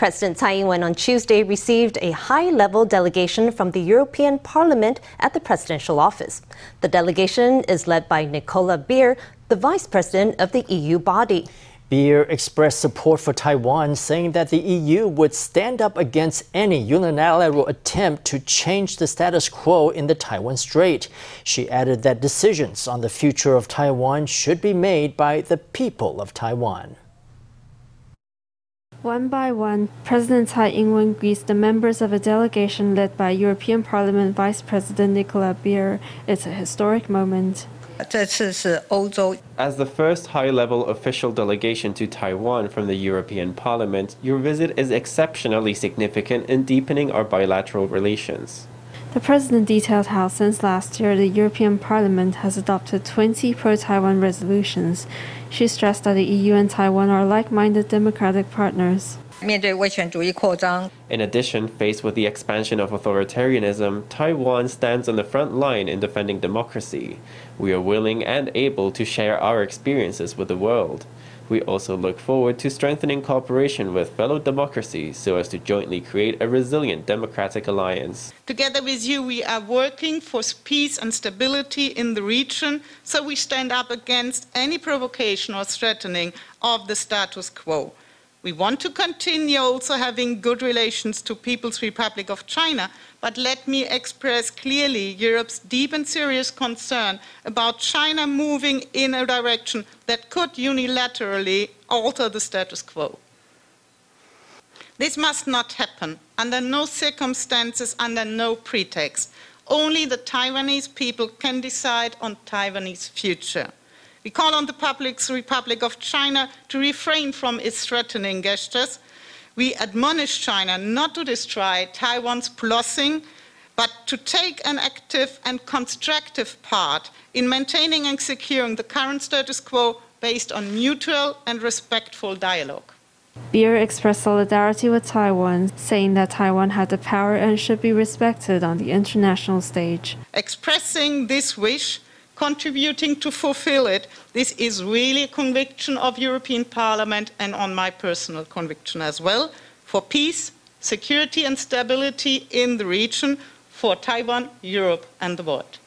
President Tsai Ing-wen on Tuesday received a high-level delegation from the European Parliament at the presidential office. The delegation is led by Nicola Beer, the vice president of the EU body. Beer expressed support for Taiwan, saying that the EU would stand up against any unilateral attempt to change the status quo in the Taiwan Strait. She added that decisions on the future of Taiwan should be made by the people of Taiwan. One by one, President Tsai Ing-wen greets the members of a delegation led by European Parliament Vice President Nicola Beer. It's a historic moment. As the first high level official delegation to Taiwan from the European Parliament, your visit is exceptionally significant in deepening our bilateral relations. The President detailed how, since last year, the European Parliament has adopted 20 pro Taiwan resolutions. She stressed that the EU and Taiwan are like minded democratic partners. In addition, faced with the expansion of authoritarianism, Taiwan stands on the front line in defending democracy. We are willing and able to share our experiences with the world. We also look forward to strengthening cooperation with fellow democracies so as to jointly create a resilient democratic alliance. Together with you, we are working for peace and stability in the region, so we stand up against any provocation or threatening of the status quo. We want to continue also having good relations to People's Republic of China, but let me express clearly Europe's deep and serious concern about China moving in a direction that could unilaterally alter the status quo. This must not happen under no circumstances, under no pretext. Only the Taiwanese people can decide on Taiwanese future. We call on the Republic of China to refrain from its threatening gestures. We admonish China not to destroy Taiwan's blossoming, but to take an active and constructive part in maintaining and securing the current status quo based on mutual and respectful dialogue. Beer expressed solidarity with Taiwan, saying that Taiwan had the power and should be respected on the international stage. Expressing this wish, contributing to fulfill it. This is really a conviction of European Parliament and on my personal conviction as well for peace, security and stability in the region for Taiwan, Europe and the world.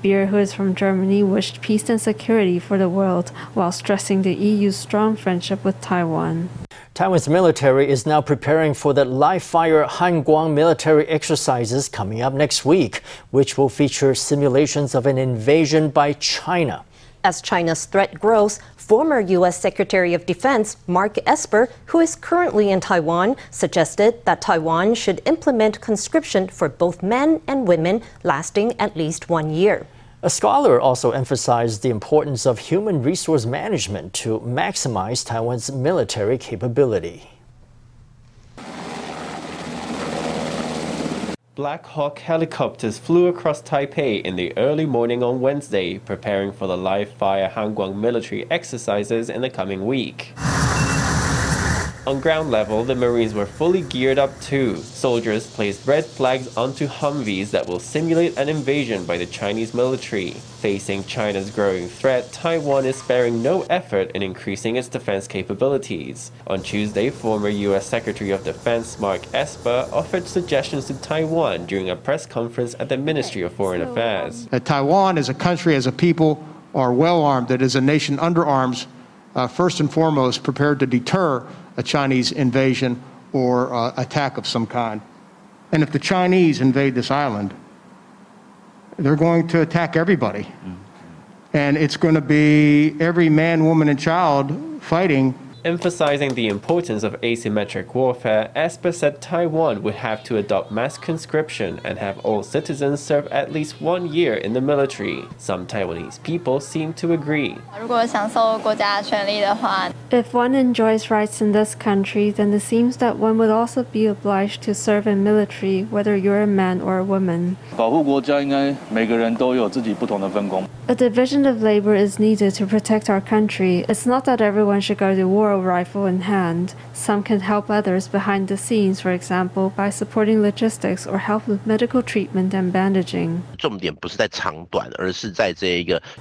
Beer, who is from Germany, wished peace and security for the world while stressing the EU's strong friendship with Taiwan. Taiwan's military is now preparing for the live fire Hanguang military exercises coming up next week, which will feature simulations of an invasion by China. As China's threat grows, former U.S. Secretary of Defense Mark Esper, who is currently in Taiwan, suggested that Taiwan should implement conscription for both men and women lasting at least one year. A scholar also emphasized the importance of human resource management to maximize Taiwan's military capability. Black Hawk helicopters flew across Taipei in the early morning on Wednesday, preparing for the live fire Hanguang military exercises in the coming week. On ground level, the Marines were fully geared up too. Soldiers placed red flags onto Humvees that will simulate an invasion by the Chinese military. Facing China's growing threat, Taiwan is sparing no effort in increasing its defense capabilities. On Tuesday, former U.S. Secretary of Defense Mark Esper offered suggestions to Taiwan during a press conference at the Ministry of Foreign um, Affairs. That Taiwan as a country, as a people, are well armed, that is a nation under arms, uh, first and foremost prepared to deter a Chinese invasion or uh, attack of some kind. And if the Chinese invade this island, they're going to attack everybody. Mm-hmm. And it's going to be every man, woman, and child fighting Emphasizing the importance of asymmetric warfare, Esper said Taiwan would have to adopt mass conscription and have all citizens serve at least one year in the military. Some Taiwanese people seem to agree. If one enjoys rights in this country, then it seems that one would also be obliged to serve in military, whether you're a man or a woman. A division of labor is needed to protect our country. It's not that everyone should go to war rifle in hand. Some can help others behind the scenes, for example, by supporting logistics or help with medical treatment and bandaging.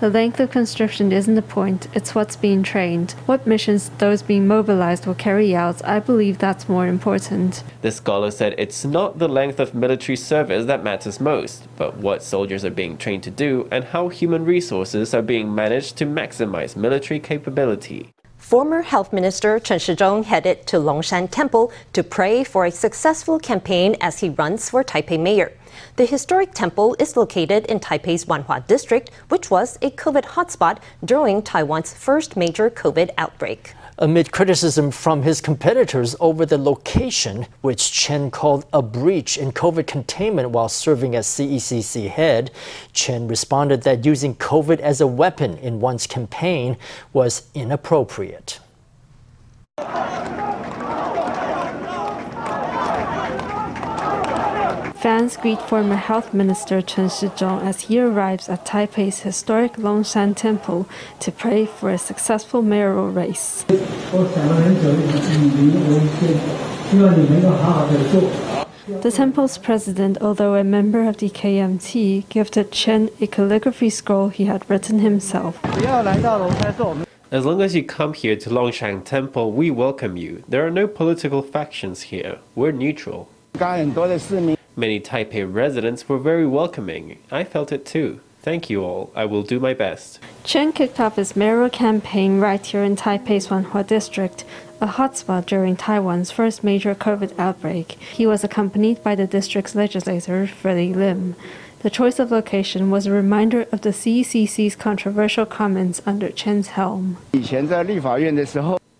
The length of conscription isn't the point, it's what's being trained. What missions those being mobilized will carry out, I believe that's more important. The scholar said it's not the length of military service that matters most, but what soldiers are being trained to do and how human resources are being managed to maximize military capability. Former Health Minister Chen Shizhong headed to Longshan Temple to pray for a successful campaign as he runs for Taipei mayor. The historic temple is located in Taipei's Wanhua district, which was a COVID hotspot during Taiwan's first major COVID outbreak amid criticism from his competitors over the location, which Chen called a breach in COVID containment while serving as CECC head. Chen responded that using COVID as a weapon in one's campaign was inappropriate. Fans greet former Health Minister Chen Shizhong as he arrives at Taipei's historic Longshan Temple to pray for a successful mayoral race. The temple's president, although a member of the KMT, gifted Chen a calligraphy scroll he had written himself. As long as you come here to Longshan Temple, we welcome you. There are no political factions here. We're neutral. Many Taipei residents were very welcoming. I felt it too. Thank you all. I will do my best. Chen kicked off his mayoral campaign right here in Taipei's Wanhua district, a hotspot during Taiwan's first major COVID outbreak. He was accompanied by the district's legislator, Freddie Lim. The choice of location was a reminder of the CECC's controversial comments under Chen's helm.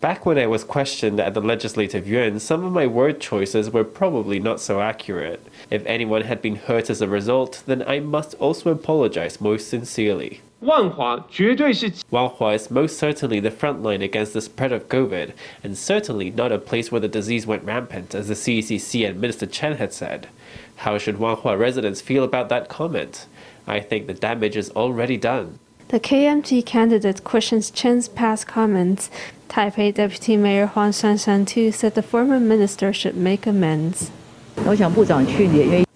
Back when I was questioned at the Legislative Yuan, some of my word choices were probably not so accurate. If anyone had been hurt as a result, then I must also apologize most sincerely. Wanhua is most certainly the front line against the spread of COVID, and certainly not a place where the disease went rampant, as the CECC and Minister Chen had said. How should Wanhua residents feel about that comment? I think the damage is already done. The KMT candidate questions Chen's past comments. Taipei Deputy Mayor Huang Shanshan too said the former minister should make amends.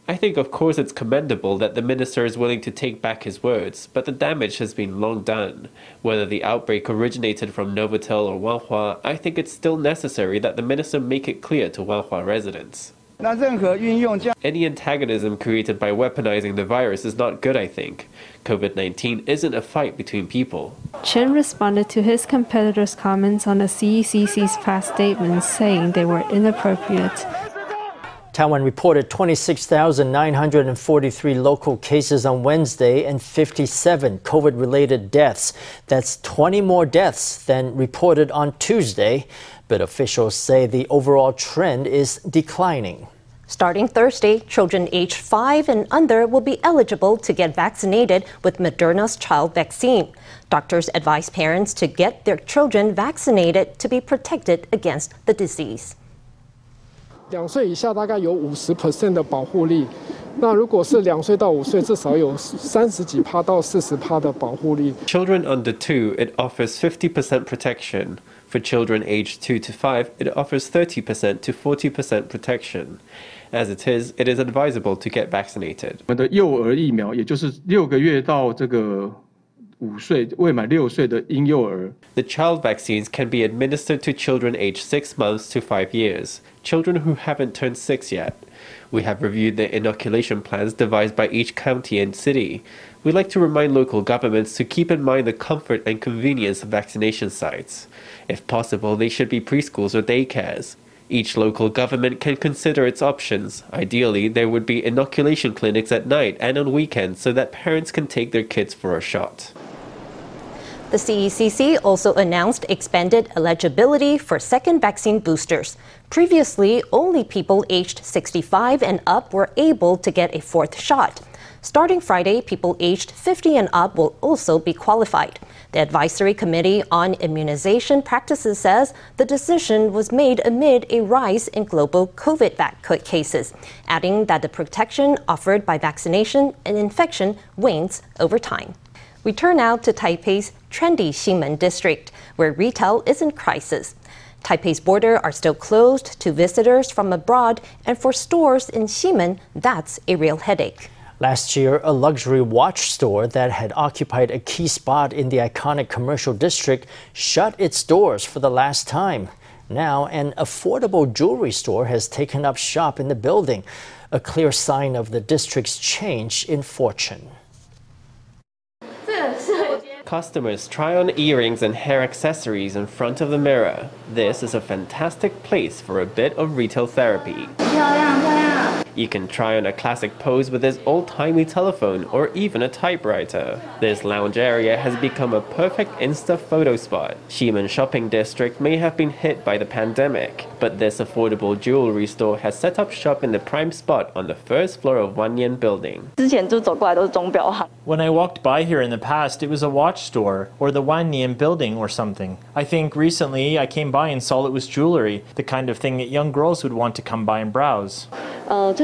I think, of course, it's commendable that the minister is willing to take back his words, but the damage has been long done. Whether the outbreak originated from Novotel or Wanhua, I think it's still necessary that the minister make it clear to Wanhua residents. Any antagonism created by weaponizing the virus is not good, I think. COVID 19 isn't a fight between people. Chen responded to his competitors' comments on the CECC's past statements, saying they were inappropriate. Taiwan reported 26,943 local cases on Wednesday and 57 COVID related deaths. That's 20 more deaths than reported on Tuesday but officials say the overall trend is declining. Starting Thursday, children aged 5 and under will be eligible to get vaccinated with Moderna's child vaccine. Doctors advise parents to get their children vaccinated to be protected against the disease. 两岁以下大概有五十 percent 的保护力，那如果是两岁到五岁，至少有三十几趴到四十趴的保护力。Children under two, it offers 50% protection. For children aged 2 to 5, it offers 30% to 40% protection. As it is, it is advisable to get vaccinated. 我们的幼儿疫苗，也就是六个月到这个五岁未满六岁的婴幼儿。The child vaccines can be administered to children aged 6 months to 5 years, children who haven't turned 6 yet. We have reviewed the inoculation plans devised by each county and city. We like to remind local governments to keep in mind the comfort and convenience of vaccination sites. If possible, they should be preschools or daycares. Each local government can consider its options. Ideally, there would be inoculation clinics at night and on weekends so that parents can take their kids for a shot. The CECC also announced expanded eligibility for second vaccine boosters. Previously, only people aged 65 and up were able to get a fourth shot. Starting Friday, people aged 50 and up will also be qualified. The Advisory Committee on Immunization Practices says the decision was made amid a rise in global COVID cases, adding that the protection offered by vaccination and infection wanes over time. We turn now to Taipei's trendy Ximen district, where retail is in crisis. Taipei's borders are still closed to visitors from abroad, and for stores in Ximen, that's a real headache. Last year, a luxury watch store that had occupied a key spot in the iconic commercial district shut its doors for the last time. Now, an affordable jewelry store has taken up shop in the building, a clear sign of the district's change in fortune. Customers try on earrings and hair accessories in front of the mirror. This is a fantastic place for a bit of retail therapy. You can try on a classic pose with this old-timey telephone or even a typewriter. This lounge area has become a perfect Insta photo spot. Ximen Shopping District may have been hit by the pandemic, but this affordable jewelry store has set up shop in the prime spot on the first floor of Wannian Building. When I walked by here in the past, it was a watch store or the Wannian Building or something. I think recently I came by and saw it was jewelry, the kind of thing that young girls would want to come by and browse. 呃，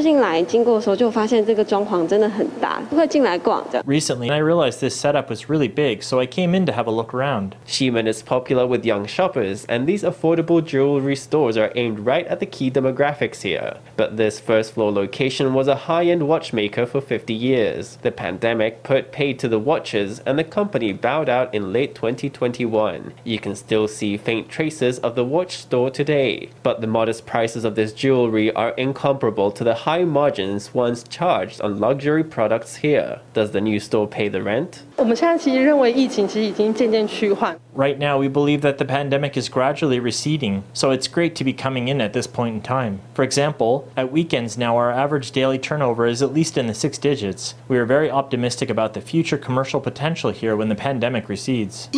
Recently, I realized this setup was really big, so I came in to have a look around. Ximen is popular with young shoppers, and these affordable jewelry stores are aimed right at the key demographics here. But this first floor location was a high end watchmaker for 50 years. The pandemic put paid to the watches, and the company bowed out in late 2021. You can still see faint traces of the watch store today, but the modest prices of this jewelry are incomparable to the high margins once charged on luxury products here. Does the new store pay the rent? 我们现在其实认为疫情其实已经渐渐趋缓。 right now, we believe that the pandemic is gradually receding, so it's great to be coming in at this point in time. For example, at weekends now, our average daily turnover is at least in the six digits. We are very optimistic about the future commercial potential here when the pandemic recedes.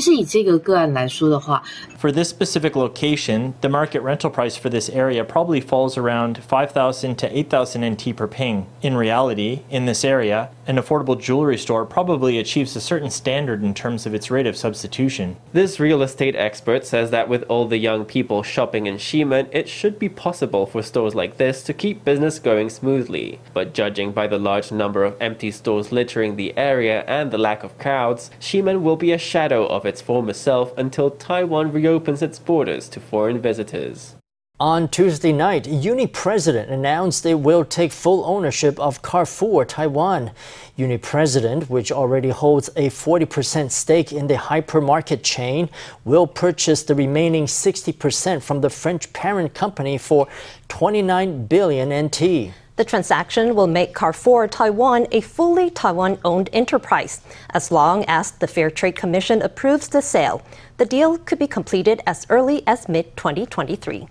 For this specific location, the market rental price for this area probably falls around 5,000 to 8,000 NT per ping. In reality, in this area, an affordable jewelry store probably achieves a certain standard in terms of its rate of substitution. This real estate expert says that with all the young people shopping in Ximen, it should be possible for stores like this to keep business going smoothly. But judging by the large number of empty stores littering the area and the lack of crowds, Ximen will be a shadow of its former self until Taiwan reopens its borders to foreign visitors. On Tuesday night, Uni President announced it will take full ownership of Carrefour Taiwan. Uni President, which already holds a 40% stake in the hypermarket chain, will purchase the remaining 60% from the French parent company for 29 billion NT. The transaction will make Carrefour Taiwan a fully Taiwan owned enterprise, as long as the Fair Trade Commission approves the sale. The deal could be completed as early as mid 2023.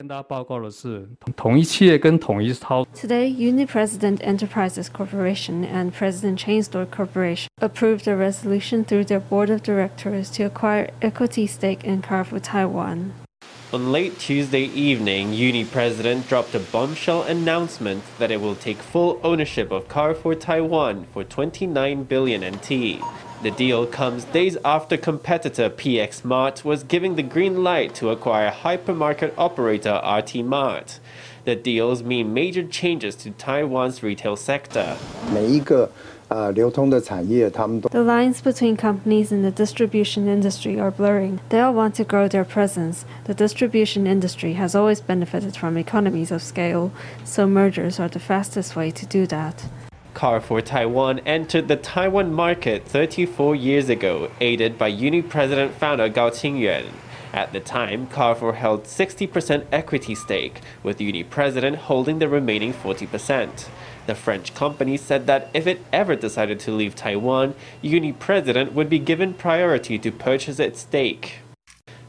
跟大家报告的是，统一企业跟统一超 Today, Uni President Enterprises Corporation and President Chain Store Corporation approved a resolution through their board of directors to acquire equity stake in Carrefour Taiwan. On late Tuesday evening, Uni President dropped a bombshell announcement that it will take full ownership of Carrefour Taiwan for 29 billion NT. The deal comes days after competitor PX Mart was giving the green light to acquire hypermarket operator RT Mart. The deals mean major changes to Taiwan's retail sector. The lines between companies in the distribution industry are blurring. They all want to grow their presence. The distribution industry has always benefited from economies of scale, so mergers are the fastest way to do that. Carrefour Taiwan entered the Taiwan market 34 years ago, aided by Uni President founder Gao Qingyuan. At the time, Carrefour held 60% equity stake, with Uni President holding the remaining 40%. The French company said that if it ever decided to leave Taiwan, Uni President would be given priority to purchase its stake.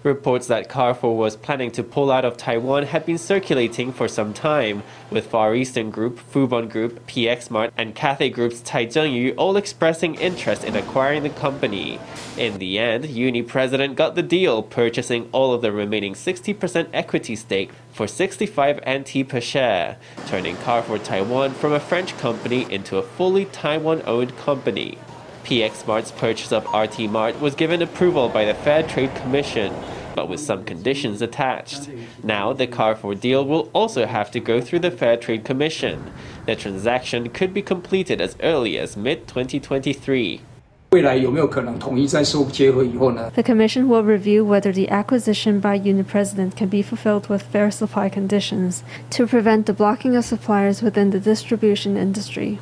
Reports that Carrefour was planning to pull out of Taiwan had been circulating for some time, with Far Eastern Group, Fubon Group, PX Mart, and Cathay Group's Tai Zhengyu all expressing interest in acquiring the company. In the end, Uni president got the deal, purchasing all of the remaining 60% equity stake for 65 NT per share, turning Carrefour Taiwan from a French company into a fully Taiwan-owned company. PX Mart's purchase of RT Mart was given approval by the Fair Trade Commission, but with some conditions attached. Now, the Carrefour deal will also have to go through the Fair Trade Commission. The transaction could be completed as early as mid 2023. The Commission will review whether the acquisition by Uni-President can be fulfilled with fair supply conditions to prevent the blocking of suppliers within the distribution industry.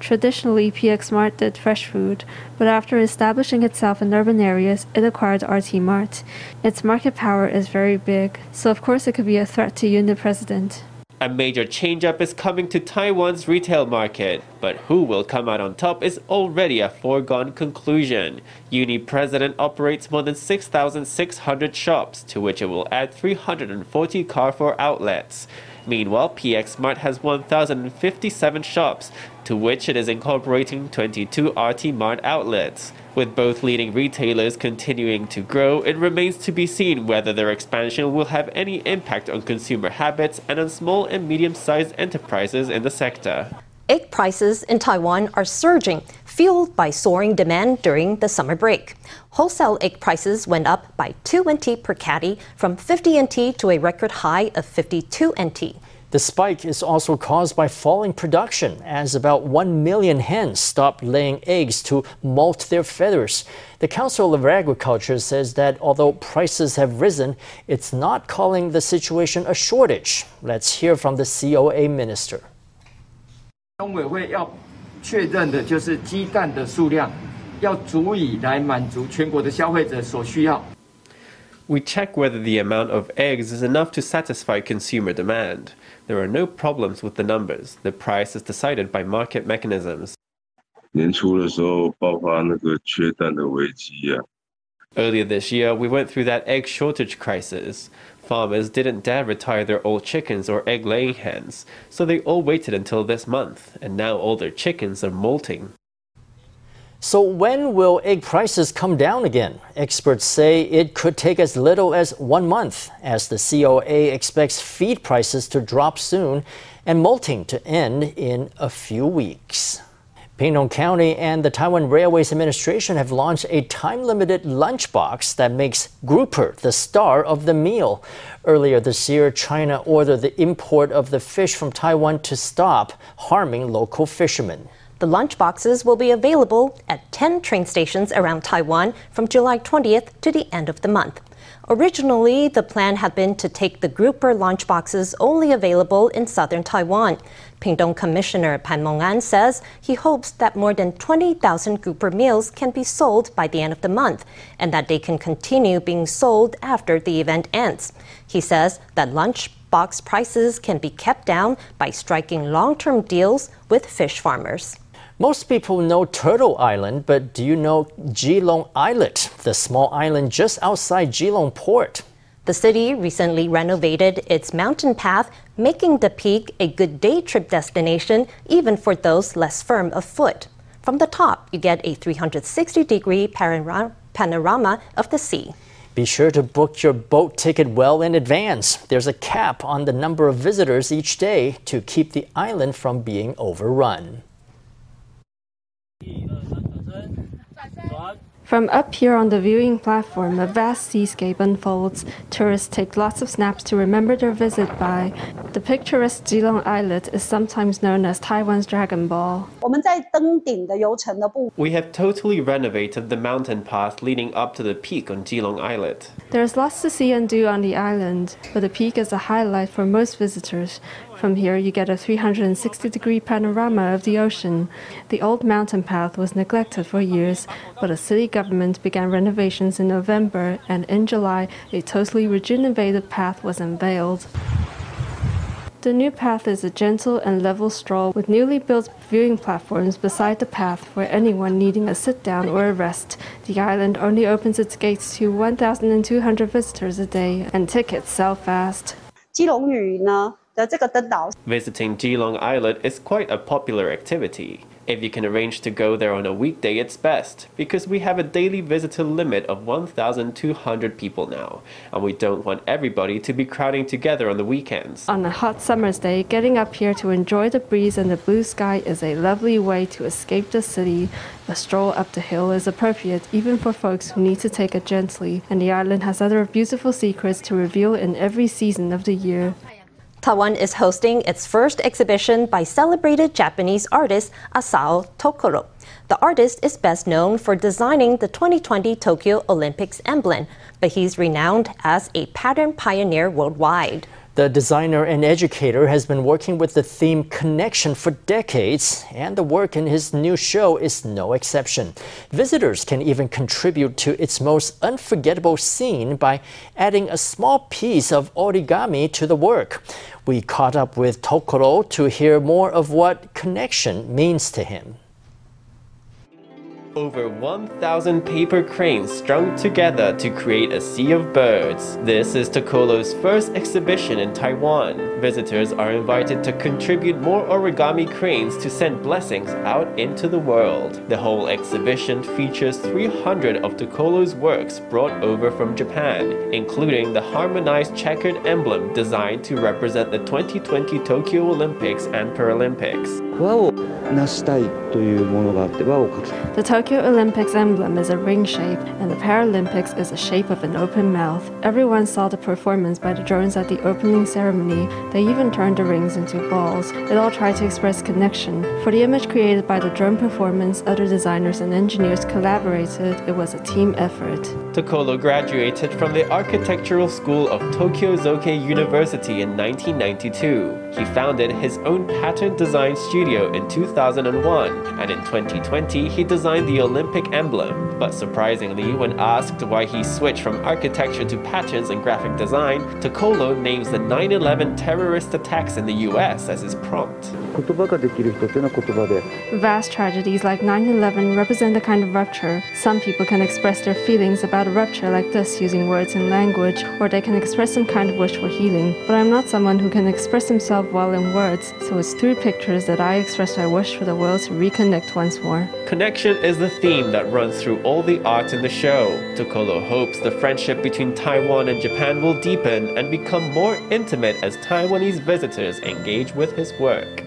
Traditionally, PX Mart did fresh food, but after establishing itself in urban areas, it acquired RT Mart. Its market power is very big, so of course it could be a threat to Uni-President. A major change-up is coming to Taiwan's retail market, but who will come out on top is already a foregone conclusion. Uni President operates more than 6,600 shops, to which it will add 340 Carrefour outlets. Meanwhile, PX Mart has 1,057 shops, to which it is incorporating 22 RT Mart outlets. With both leading retailers continuing to grow, it remains to be seen whether their expansion will have any impact on consumer habits and on small and medium sized enterprises in the sector. Egg prices in Taiwan are surging, fueled by soaring demand during the summer break. Wholesale egg prices went up by 2 NT per catty from 50 NT to a record high of 52 NT. The spike is also caused by falling production, as about 1 million hens stopped laying eggs to molt their feathers. The Council of Agriculture says that although prices have risen, it's not calling the situation a shortage. Let's hear from the COA minister. 农委会要确认的就是鸡蛋的数量要足以来满足全国的消费者所需要。 We check whether the amount of eggs is enough to satisfy consumer demand. There are no problems with the numbers. The price is decided by market mechanisms. Earlier this year, we went through that egg shortage crisis. Farmers didn't dare retire their old chickens or egg laying hens, so they all waited until this month, and now all their chickens are molting. So, when will egg prices come down again? Experts say it could take as little as one month, as the COA expects feed prices to drop soon and molting to end in a few weeks. Pingtung County and the Taiwan Railways Administration have launched a time limited lunchbox that makes grouper the star of the meal. Earlier this year, China ordered the import of the fish from Taiwan to stop harming local fishermen. The lunchboxes will be available at 10 train stations around Taiwan from July 20th to the end of the month. Originally, the plan had been to take the grouper lunchboxes only available in southern Taiwan. Pingtung Commissioner Pan Meng-an says he hopes that more than 20,000 grouper meals can be sold by the end of the month and that they can continue being sold after the event ends. He says that lunchbox prices can be kept down by striking long-term deals with fish farmers. Most people know Turtle Island, but do you know Keelung Islet, the small island just outside Keelung Port? The city recently renovated its mountain path, making the peak a good day trip destination even for those less firm of foot. From the top, you get a 360 degree panorama of the sea. Be sure to book your boat ticket well in advance. There's a cap on the number of visitors each day to keep the island from being overrun. From up here on the viewing platform, a vast seascape unfolds. Tourists take lots of snaps to remember their visit by. The picturesque Keelung Islet is sometimes known as Taiwan's Dragon Ball. We have totally renovated the mountain path leading up to the peak on Keelung Islet. There's lots to see and do on the island, but the peak is a highlight for most visitors. From here, you get a 360 degree panorama of the ocean. The old mountain path was neglected for years, but a city government began renovations in November, and in July, a totally rejuvenated path was unveiled. The new path is a gentle and level stroll with newly built viewing platforms beside the path for anyone needing a sit down or a rest. The island only opens its gates to 1,200 visitors a day, and tickets sell fast. 基隆屿呢 的这个登岛。Visiting Keelung Island is quite a popular activity. If you can arrange to go there on a weekday, it's best because we have a daily visitor limit of 1,200 people now, and we don't want everybody to be crowding together on the weekends. On a hot summer's day, getting up here to enjoy the breeze and the blue sky is a lovely way to escape the city. A stroll up the hill is appropriate even for folks who need to take it gently, and the island has other beautiful secrets to reveal in every season of the year. Taiwan is hosting its first exhibition by celebrated Japanese artist Asao Tokoro. The artist is best known for designing the 2020 Tokyo Olympics emblem, but he's renowned as a pattern pioneer worldwide. The designer and educator has been working with the theme Connection for decades, and the work in his new show is no exception. Visitors can even contribute to its most unforgettable scene by adding a small piece of origami to the work. We caught up with Tokoro to hear more of what connection means to him. Over 1,000 paper cranes strung together to create a sea of birds. This is Tokoro's first exhibition in Taiwan. Visitors are invited to contribute more origami cranes to send blessings out into the world. The whole exhibition features 300 of Tokoro's works brought over from Japan, including the harmonized checkered emblem designed to represent the 2020 Tokyo Olympics and Paralympics. The Tokyo Olympics emblem is a ring shape and the Paralympics is a shape of an open mouth. Everyone saw the performance by the drones at the opening ceremony. They even turned the rings into balls. It all tried to express connection. For the image created by the drone performance, other designers and engineers collaborated. It was a team effort. Tokoro graduated from the Architectural School of Tokyo Zokei University in 1992. He founded his own pattern design studio in 2001, and in 2020 he designed the Olympic emblem. But surprisingly, when asked why he switched from architecture to patterns and graphic design, Tokoro names the 9 11 terrorist attacks in the US as his prompt. Vast tragedies like 9 11 represent a kind of rupture. Some people can express their feelings about a rupture like this using words and language, or they can express some kind of wish for healing. But I'm not someone who can express himself well in words, so it's through pictures that I express my wish for the world to reconnect once more. Connection is the theme that runs through all the art in the show. Tokoro hopes the friendship between Taiwan and Japan will deepen and become more intimate as Taiwanese visitors engage with his work.